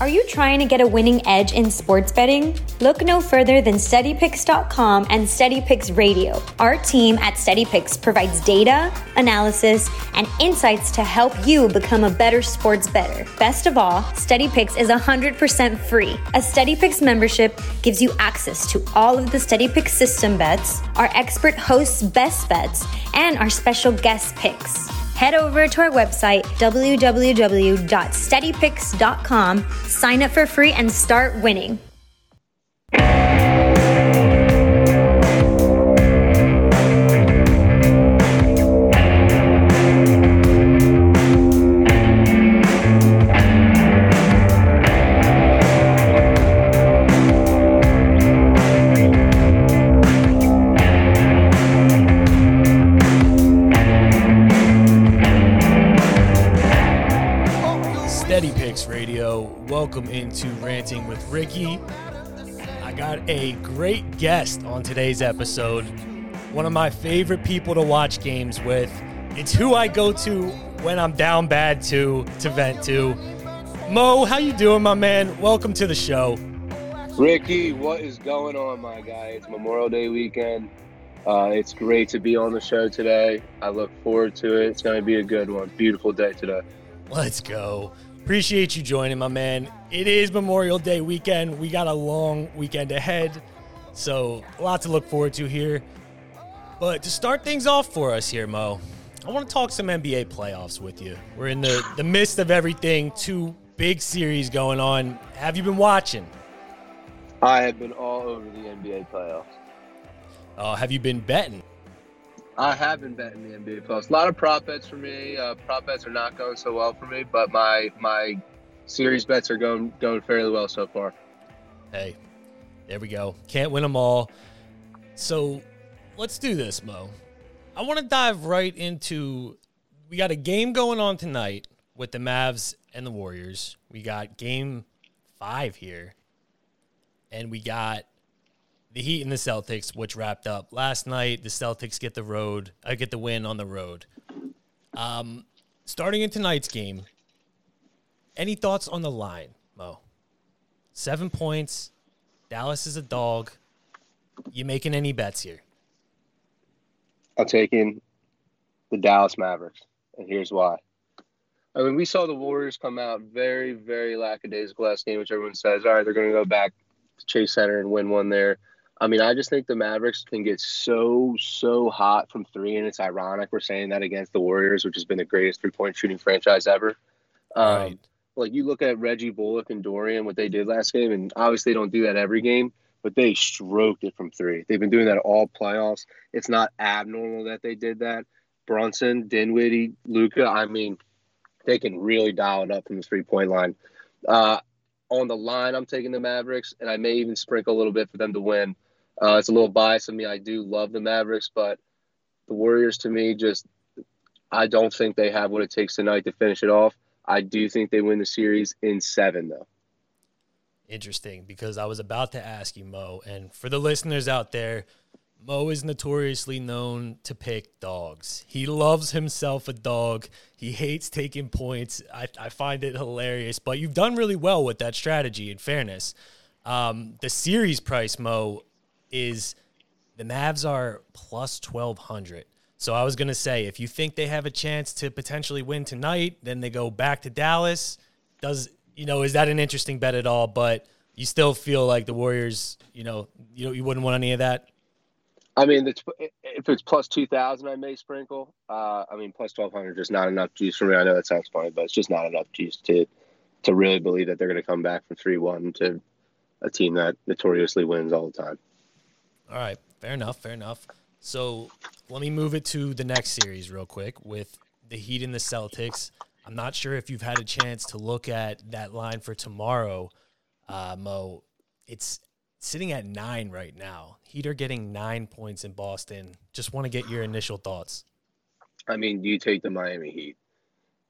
Are you trying to get a winning edge in sports betting? Look no further than SteadyPicks.com and SteadyPicks Radio. Our team at SteadyPicks provides data, analysis, and insights to help you become a better sports bettor. Best of all, SteadyPicks is 100% free. A SteadyPicks membership gives you access to all of the SteadyPicks system bets, our expert hosts' best bets, and our special guest picks head over to our website, www.steadypicks.com, sign up for free, and start winning. Ricky. I got a great guest on today's episode. One of my favorite people to watch games with. It's who I go to when I'm down bad to to vent to. Mo, how you doing, my man? Welcome to the show. Ricky, what is going on, my guy? It's Memorial Day weekend. Uh, it's great to be on the show today. I look forward to it. It's going to be a good one. Beautiful day today. Let's go. Appreciate you joining, my man. It is Memorial Day weekend. We got a long weekend ahead, so a lot to look forward to here. But to start things off for us here, Mo, I want to talk some NBA playoffs with you. We're in the, the midst of everything, two big series going on. Have you been watching? I have been all over the NBA playoffs. Uh, have you been betting? I have been betting the NBA Plus. A lot of prop bets for me. Uh, prop bets are not going so well for me, but my my series bets are going going fairly well so far. Hey, there we go. Can't win them all. So let's do this, Mo. I want to dive right into. We got a game going on tonight with the Mavs and the Warriors. We got game five here, and we got the Heat and the Celtics, which wrapped up last night. The Celtics get the road, I uh, get the win on the road. Um, starting in tonight's game, any thoughts on the line, Mo? Seven points. Dallas is a dog. You making any bets here? I'm taking the Dallas Mavericks, and here's why. I mean, we saw the Warriors come out very, very lackadaisical last game, which everyone says, all right, they're going to go back to Chase Center and win one there. I mean, I just think the Mavericks can get so, so hot from three, and it's ironic we're saying that against the Warriors, which has been the greatest three point shooting franchise ever. Um, right. Like you look at Reggie Bullock and Dorian, what they did last game, and obviously they don't do that every game, but they stroked it from three. They've been doing that all playoffs. It's not abnormal that they did that. Brunson, Dinwiddie, Luka, I mean, they can really dial it up from the three point line. Uh, on the line, I'm taking the Mavericks, and I may even sprinkle a little bit for them to win. Uh, it's a little biased of me. I do love the Mavericks, but the Warriors to me just I don't think they have what it takes tonight to finish it off. I do think they win the series in seven though. Interesting, because I was about to ask you, Mo, and for the listeners out there, Mo is notoriously known to pick dogs. He loves himself a dog. He hates taking points. I, I find it hilarious, but you've done really well with that strategy, in fairness. Um, the series price, Mo, is the Mavs are plus 1200. So I was going to say if you think they have a chance to potentially win tonight, then they go back to Dallas. Does you know, is that an interesting bet at all, but you still feel like the Warriors, you know, you you wouldn't want any of that? I mean, if it's plus 2000, I may sprinkle. Uh, I mean, plus 1200 is just not enough juice for me. I know that sounds funny, but it's just not enough juice to to really believe that they're going to come back from 3-1 to a team that notoriously wins all the time. All right, fair enough, fair enough. So let me move it to the next series real quick with the Heat and the Celtics. I'm not sure if you've had a chance to look at that line for tomorrow, uh, Mo. It's sitting at nine right now. Heat are getting nine points in Boston. Just want to get your initial thoughts. I mean, you take the Miami Heat.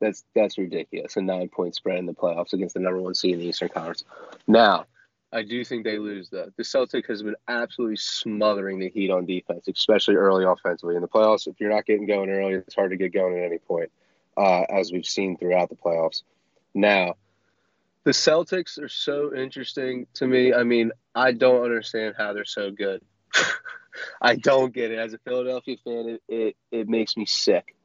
That's that's ridiculous. A nine point spread in the playoffs against the number one seed in the Eastern Conference. Now, I do think they lose though. The Celtic has been absolutely smothering the Heat on defense, especially early offensively. In the playoffs, if you're not getting going early, it's hard to get going at any point, uh, as we've seen throughout the playoffs. Now, The Celtics are so interesting to me. I mean, I don't understand how they're so good. I don't get it. As a Philadelphia fan, it, it, it makes me sick.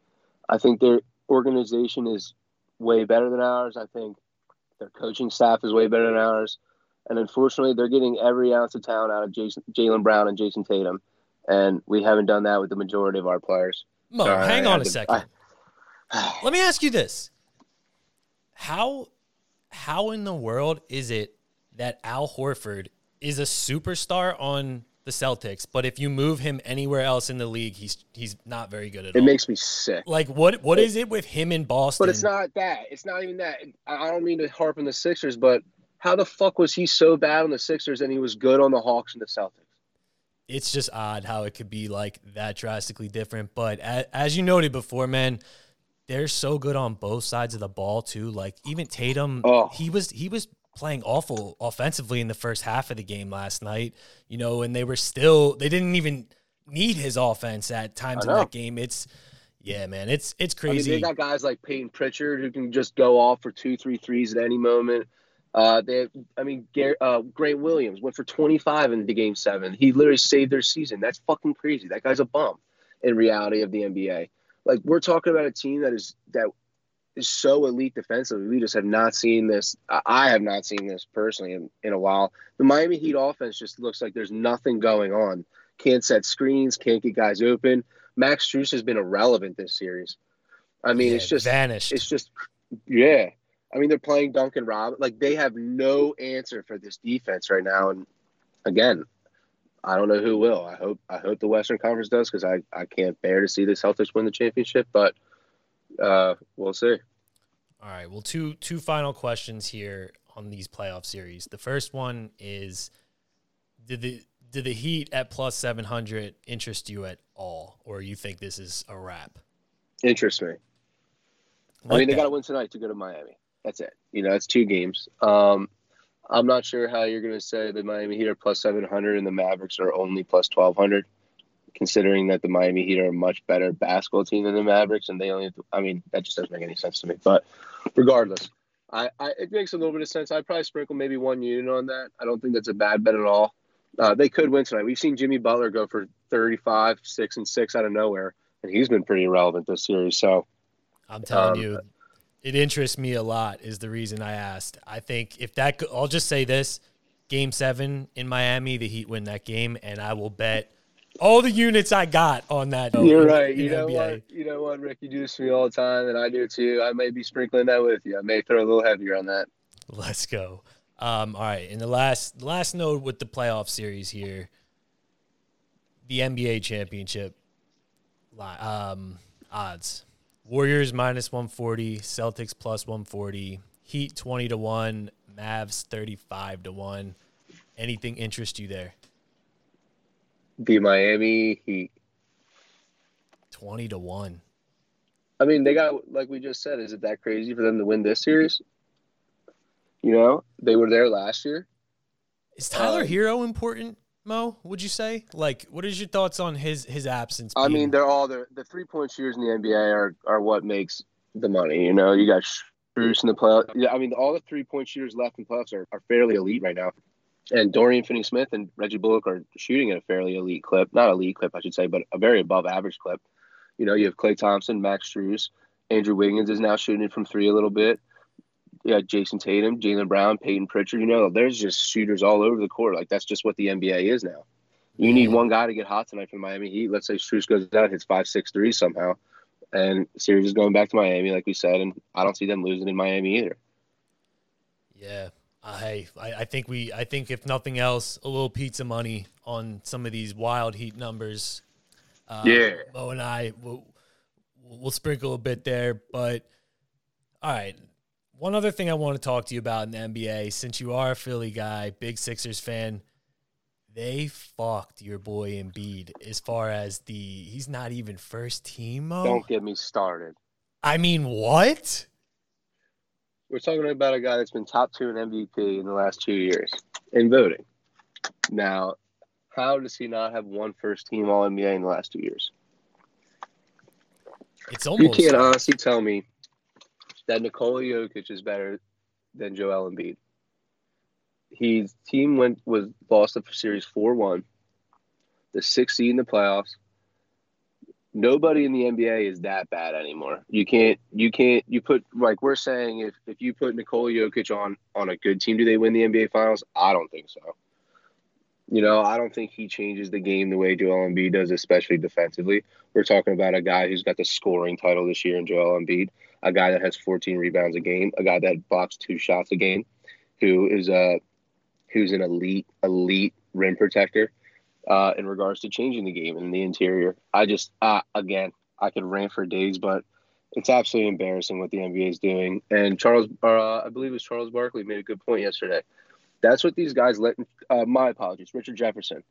I think their organization is way better than ours. I think their coaching staff is way better than ours. And unfortunately, they're getting every ounce of talent out of Jason, Jaylen Brown and Jayson Tatum. And we haven't done that with the majority of our players. Mo, Sorry, hang I on had a second. I- Let me ask you this: How how in the world is it that Al Horford is a superstar on the Celtics, but if you move him anywhere else in the league, he's he's not very good at it all. It makes me sick. like what what is it with him in Boston? But it's not that. It's not even that. I I don't mean to harp on the Sixers, but how the fuck was he so bad on the Sixers and he was good on the Hawks and the Celtics? it's just odd how it could be like that drastically different. But as, as you noted before, man, they're so good on both sides of the ball too. Like even Tatum, Oh. he was he was playing awful offensively in the first half of the game last night. You know, and they were still they didn't even need his offense at times in that game. It's yeah, man, it's it's I mean, crazy. they got guys like Peyton Pritchard who can just go off for two, three threes at any moment. Uh, they, I mean, uh, Grant Williams went for 25 in the game seven. He literally saved their season. That's fucking crazy. That guy's a bum in reality of the NBA. Like we're talking about a team that is that is so elite defensively. We just have not seen this. I- I have not seen this personally in, in a while. The Miami Heat offense just looks like there's nothing going on. Can't set screens, can't get guys open. Max Strus has been irrelevant this series. I mean, Yeah, it's just vanished. it's just yeah. I mean, they're playing Duncan Rob. Like they have no answer for this defense right now. And again, I don't know who will. I hope I hope the Western Conference does because I I can't bear to see the Celtics win the championship. But uh, we'll see. All right. Well, two two final questions here on these playoff series. The first one is did the did the Heat at plus 700 interest you at all or you think this is a wrap? Interest me. I Like mean, they got to win tonight to go to Miami. That's it. You know, it's two games. Um, I'm not sure how you're going to say the Miami Heat are plus 700 and the Mavericks are only plus 1200, considering that the Miami Heat are a much better basketball team than the Mavericks, and they only. Have to, I mean, that just doesn't make any sense to me. But regardless, I, I it makes a little bit of sense. I'd probably sprinkle maybe one unit on that. I don't think that's a bad bet at all. Uh, they could win tonight. We've seen Jimmy Butler go for 35, six and six out of nowhere, and he's been pretty irrelevant this series. So. I'm telling Um, you, it interests me a lot. Is the reason I asked. I think if that, go- I'll just say this: Game Seven in Miami, the Heat win that game, and I will bet all the units I got on that. You're in- right. in You know NBA. what? You know what, Rick? You do this to me all the time, and I do too. I may be sprinkling that with you. I may throw a little heavier on that. Let's go. Um, all right, and the last last note with the playoff series here, the NBA championship um, odds: Warriors minus one forty, Celtics plus one forty, Heat twenty to one, Mavs thirty five to one. Anything interest you there? The Miami Heat. Twenty to one. I mean, they got like we just said. Is it that crazy for them to win this series? You know, they were there last year. Is Tyler Um, Herro important, Mo? Would you say? Like, what is your thoughts on his his absence? I being- mean, they're all the the three point shooters in the NBA are are what makes the money. You know, you got Bruce in the playoffs. Yeah, I mean, all the three point shooters left in playoffs are, are fairly elite right now. And Dorian Finney Smith and Reggie Bullock are shooting at a fairly elite clip. Not elite clip, I should say, but a very above average clip. You know, you have Klay Thompson, Max Strus, Andrew Wiggins is now shooting it from three a little bit. Yeah, Jayson Tatum, Jaylen Brown, Peyton Pritchard. You know, there's just shooters all over the court. Like that's just what the NBA is now. You need one guy to get hot tonight for the Miami Heat. Let's say Strus goes out, hits five, six, three somehow, and series is going back to Miami, like we said, and I don't see them losing in Miami either. Yeah. Uh, hey, I, I think we. I think if nothing else, a little pizza money on some of these wild heat numbers. Uh, Yeah. Mo and I will we'll sprinkle a bit there, but all right. One other thing I want to talk to you about in the NBA, since you are a Philly guy, big Sixers fan, they fucked your boy Embiid as far as the he's not even first team. Mo. Don't get me started. I mean, what? We're talking about a guy that's been top two in MVP in the last two years in voting. Now, how does he not have one first team All NBA in the last two years? It's almost You can't honestly tell me that Nikola Jokic is better than Joel Embiid. His team went was lost the series four one, the sixth seed in the playoffs. Nobody in the NBA is that bad anymore. You can't you can't you put like we're saying if if you put Nikola Jokic on on a good team, do they win the NBA Finals? I don't think so. You know, I don't think he changes the game the way Joel Embiid does, especially defensively. We're talking about a guy who's got the scoring title this year in Joel Embiid, a guy that has 14 rebounds a game, a guy that blocks two shots a game, who is a who's an elite elite rim protector. Uh, in regards to changing the game in the interior, I just uh, again I could rant for days, but it's absolutely embarrassing what the NBA is doing. And Charles, uh, I believe it was Charles Barkley made a good point yesterday. That's what these guys let. Uh, my apologies, Richard Jefferson.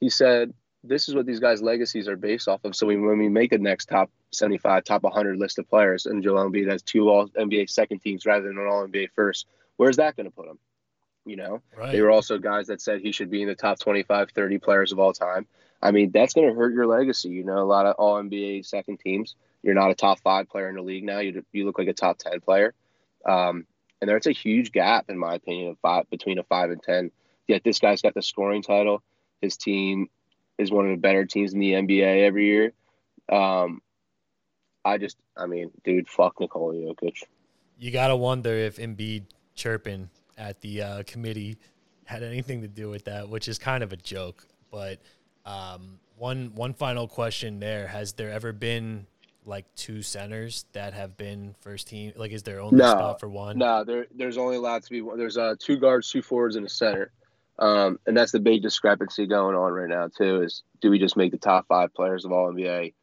He said this is what these guys' legacies are based off of. So we, when we make a next top 75, top 100 list of players, and Joel Embiid has two All NBA second teams rather than an All NBA first, where's that going to put him? You know, right. they were also guys that said he should be in the top 25, 30 players of all time. I mean, that's going to hurt your legacy. You know, a lot of All NBA second teams. You're not a top five player in the league now. You you look like a top 10 player. Um, and there's a huge gap, in my opinion, of five between a five and ten. Yet this guy's got the scoring title. His team is one of the better teams in the NBA every year. Um, I just, I mean, dude, fuck Nikola Jokic. You gotta wonder if Embiid chirping at the uh, committee had anything to do with that, which is kind of a joke. But um, one one final question there: Has there ever been like two centers that have been first team? Like, is there only no, spot for one? No, there, there's only allowed to be one. There's uh, two guards, two forwards, and a center. Um, and that's the big discrepancy going on right now too. Is do we just make the top five players of all NBA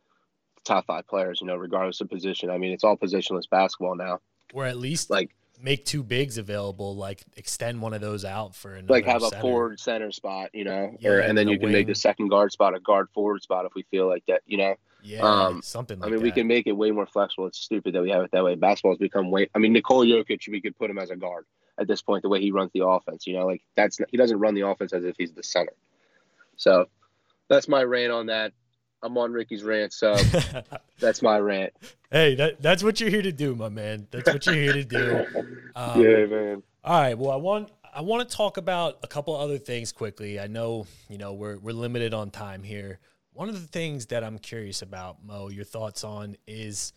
top five players? You know, regardless of position. I mean, it's all positionless basketball now. Or at least like make two bigs available, like extend one of those out for another like have center. a forward center spot, you know, yeah, or and then you can wing. make the second guard spot a guard forward spot if we feel like that, you know. Yeah, um, something. Like I mean, that. we can make it way more flexible. It's stupid that we have it that way. Basketball has become way. I mean, Nikola Jokic, we could put him as a guard at this point. The way he runs the offense, you know, like that's he doesn't run the offense as if he's the center. So that's my rant on that. I'm on Ricky's rant, so that's my rant. Hey, that that's what you're here to do, my man. That's what you're here to do. Um, yeah, man. All right. Well, I want I want to talk about a couple other things quickly. I know you know we're we're limited on time here. One of the things that I'm curious about, Mo, your thoughts on is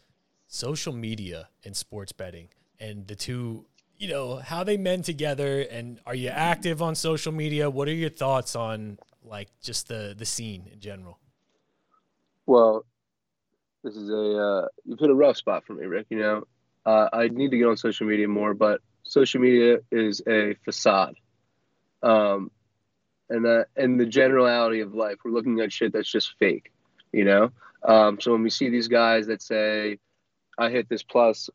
social media and sports betting and the two, you know, how they mend together. And are you active on social media? What are your thoughts on like just the the scene in general? Well, this is a uh you hit a rough spot for me, Rick. You know, uh, I need to get on social media more, but social media is a facade. Um, and that and the generality of life. We're looking at shit that's just fake, you know. Um, so when we see these guys that say, "I hit this plus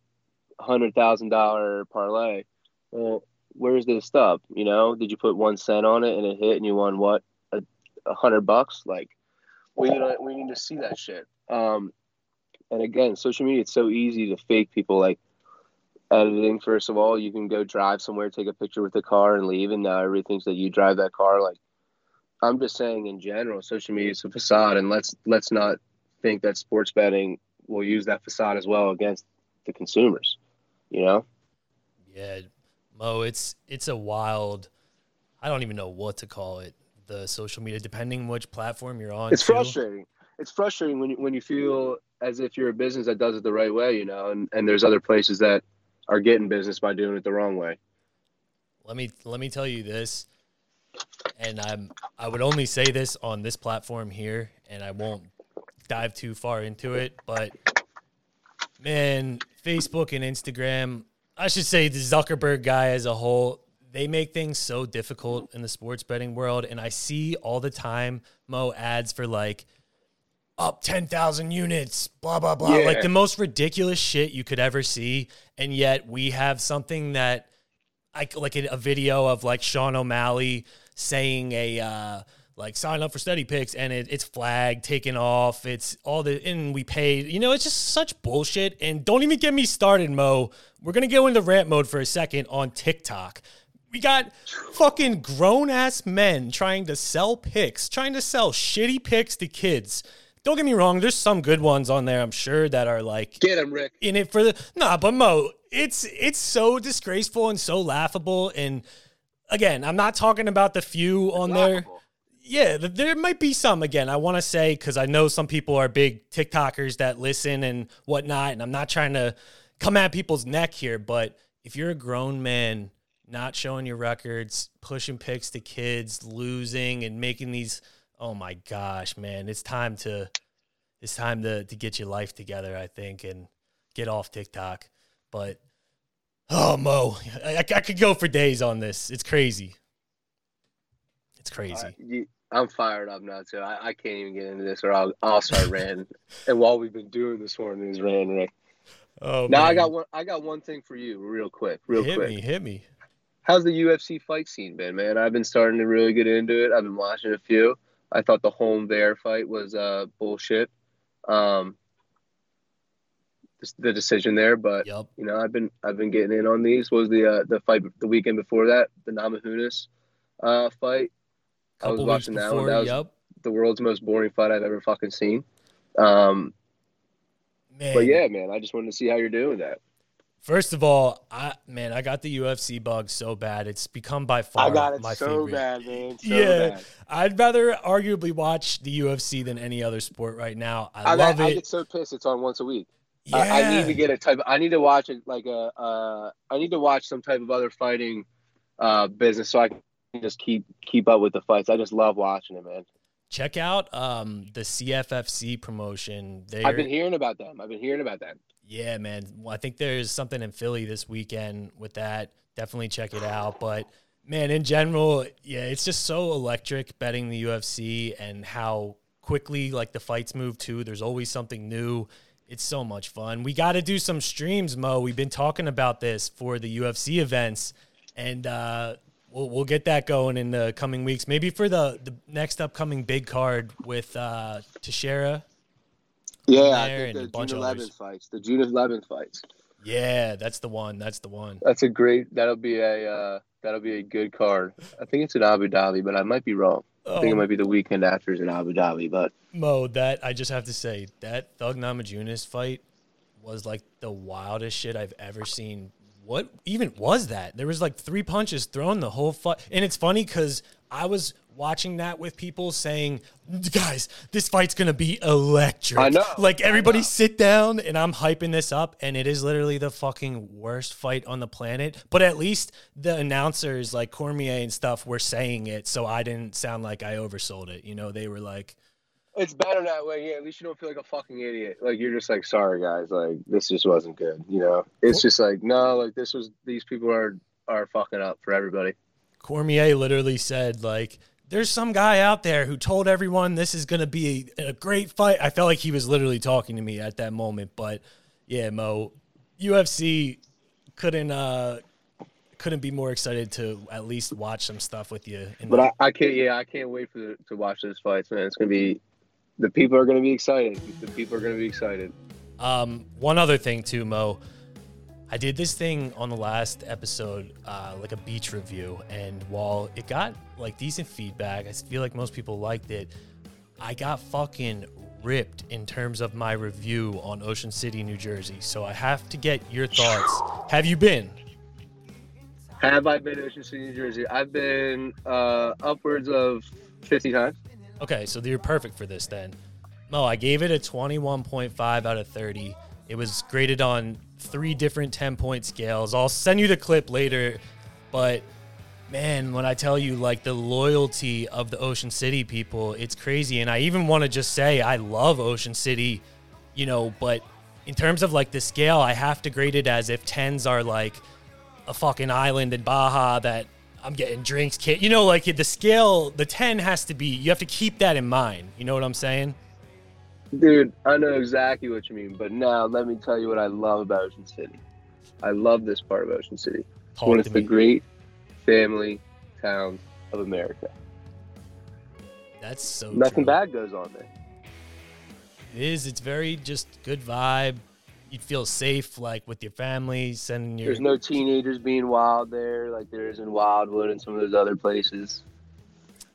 hundred thousand dollar parlay," well, where's this stub? You know, did you put one cent on it and it hit and you won what a, a hundred bucks? Like, we need to, we need to see that shit. Um, and again, social media it's so easy to fake people like editing. First of all, you can go drive somewhere, take a picture with the car, and leave, and now everybody thinks that you drive that car. Like I'm just saying in general, social media is a facade, and let's let's not think that sports betting will use that facade as well against the consumers. You know? Yeah, Mo, it's it's a wild. I don't even know what to call it. The social media, depending which platform you're on. It's too. frustrating. It's frustrating when you, when you feel as if you're a business that does it the right way, you know, and, and there's other places that are getting business by doing it the wrong way. Let me let me tell you this and I'm I would only say this on this platform here, and I won't dive too far into it. But man, Facebook and Instagram, I should say the Zuckerberg guy as a whole, they make things so difficult in the sports betting world, and I see all the time Mo ads for like up 10,000 units, blah, blah, blah. Yeah. Like the most ridiculous shit you could ever see. And yet we have something that, I, like a, a video of like Sean O'Malley saying a uh, like sign up for Steady Picks and it, it's flagged, taken off. It's all the and we paid. You know, it's just such bullshit. And don't even get me started, Mo. We're gonna go into rant mode for a second on TikTok. We got fucking grown ass men trying to sell picks, trying to sell shitty picks to kids. don't get me wrong, there's some good ones on there, I'm sure, that are like Get him, Rick. in it for the nah, but Mo, it's it's so disgraceful and so laughable. And again, I'm not talking about the few on there. Laughable. Yeah, there might be some again. I want to say because I know some people are big TikTokers that listen and whatnot, and I'm not trying to come at people's neck here, but if you're a grown man not showing your records, pushing picks to kids, losing, and making these, oh my gosh, man, it's time to it's time to to get your life together. I think and get off TikTok. But oh Mo, I, I could go for days on this. It's crazy. It's crazy. Uh, you- I'm fired up now too. I, I can't even get into this, or I'll I'll start ranting. and while we've been doing this morning is ranting, Rick. Oh, Now I got one. I got one thing for you, real quick, real hit quick. me, hit me. How's the UFC fight scene been, man? I've been starting to really get into it. I've been watching a few. I thought the home bear fight was uh bullshit. Um, the decision there, but Yep. you know I've been I've been getting in on these. What was the uh, the fight the weekend before that? The Namajunas uh fight. I was Couple weeks watching that before. one. That was yep. the world's most boring fight I've ever fucking seen. Um, Man. but yeah, man, I just wanted to see how you're doing that. First of all, I man, I got the UFC bug so bad. It's become by far my favorite. So bad, man. So yeah, bad. I'd rather arguably watch the UFC than any other sport right now. I, I, love I it. get so pissed. It's on once a week. yeah. I, I need to get a type. I need to watch it like a. Uh, I need to watch some type of other fighting uh, business so I can just keep keep up with the fights. I just love watching it, man. Check out um, the CFFC promotion. They I've been hearing about them. I've been hearing about them. Yeah, man. Well, I think there's something in Philly this weekend with that. Definitely check it out. But man, in general, yeah, it's just so electric betting the UFC and how quickly like the fights move too. There's always something new. It's so much fun. We got to do some streams, Mo. We've been talking about this for the UFC events, and uh, we'll we'll get that going in the coming weeks. Maybe for the the next upcoming big card with uh, Teixeira. Yeah, I think the a bunch June of 11th fights. The June 11th fights. Yeah, that's the one. That's the one. That's a great. That'll be a. Uh, that'll be a good card. I think it's in Abu Dhabi, but I might be wrong. I think it Oh, might be the weekend after is in Abu Dhabi, but Mo, that I just have to say that Thug Namajunas fight was like the wildest shit I've ever seen. What even was that? There was like three punches thrown the whole fight, and it's funny because I was watching that with people saying, "Guys, this fight's gonna be electric." I know, Like everybody know. sit down, and I'm hyping this up, and it is literally the fucking worst fight on the planet. But at least the announcers like Cormier and stuff were saying it, so I didn't sound like I oversold it. You know, they were like. It's better that way. Yeah, at least you don't feel like a fucking idiot. Like you're just like, sorry guys, like this just wasn't good. You know, it's just like no, like this was. These people are are fucking up for everybody. Cormier literally said, like, there's some guy out there who told everyone this is going to be a, a great fight. I felt like he was literally talking to me at that moment. But yeah, Mo, UFC couldn't uh couldn't be more excited to at least watch some stuff with you. In But the- I, I can't. Yeah, I can't wait for the, to watch those fights, man. It's gonna be. The people are gonna be excited. The people are gonna be excited. Um, one other thing too, Mo. I did this thing on the last episode, uh, like a beach review, and while it got like decent feedback, I feel like most people liked it. I got fucking ripped in terms of my review on Ocean City, New Jersey. So I have to get your thoughts. Have you been? Have I been to Ocean City, New Jersey? I've been uh, upwards of fifty times. Okay, so you're perfect for this then. Mo, I gave it a 21.5 out of 30. It was graded on three different 10 point scales. I'll send you the clip later, but man, when I tell you like the loyalty of the Ocean City people, it's crazy. And I even want to just say I love Ocean City, you know, but in terms of like the scale, I have to grade it as if 10s are like a fucking island in Baja that I'm getting drinks, kid. You know, like the scale, the 10 has to be, you have to keep that in mind. You know what I'm saying? Dude, I know exactly what you mean, but now let me tell you what I love about Ocean City. I love this part of Ocean City. It's Talk one to of the me. great family towns of America. That's so Nothing true. bad goes on there. It is. It's very just good vibe. You'd feel safe, like with your family, sending your. There's no teenagers being wild there like there is in Wildwood and some of those other places.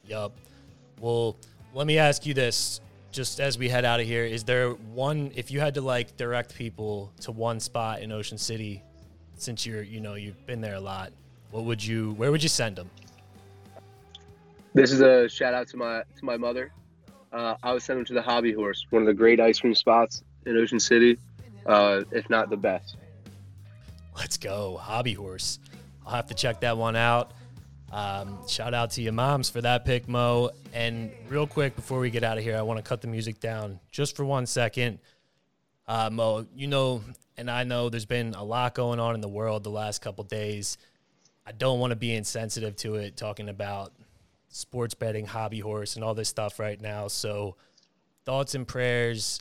Yup. Well, let me ask you this: just as we head out of here, is there one if you had to like direct people to one spot in Ocean City, since you're you know you've been there a lot, what would you where would you send them? This is a shout out to my to my mother. Uh, I would send them to the Hobby Horse, one of the great ice cream spots in Ocean City, uh, if not the best. Let's go, Hobby Horse. I'll have to check that one out. Um, shout out to your moms for that pick, Mo. And real quick before we get out of here, I want to cut the music down just for one second. Uh, Mo, you know, and I know there's been a lot going on in the world the last couple days. I don't want to be insensitive to it, talking about sports betting, hobby horse, and all this stuff right now. So, thoughts and prayers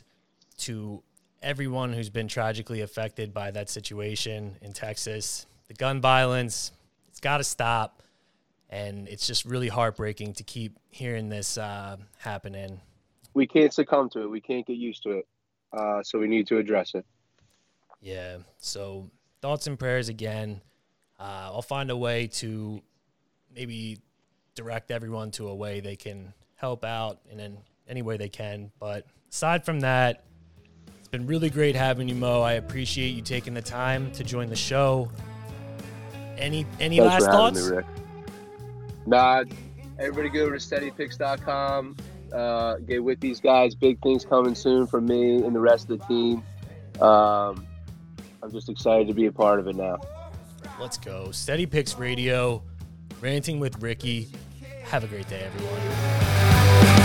to everyone who's been tragically affected by that situation in Texas. The gun violence, it's got to stop and it's just really heartbreaking to keep hearing this uh, happening. We can't succumb to it. We can't get used to it. Uh, so we need to address it. Yeah. So thoughts and prayers again. Uh, I'll find a way to maybe direct everyone to a way they can help out in any way they can. But aside from that, been really great having you, Mo. I appreciate you taking the time to join the show. Any any Thanks last thoughts? Me, Nah, everybody go to steadypicks.com. Uh, get with these guys. Big things coming soon from me and the rest of the team. Um, I'm just excited to be a part of it now. Let's go. Steady Picks Radio, ranting with Ricky. Have a great day, everyone.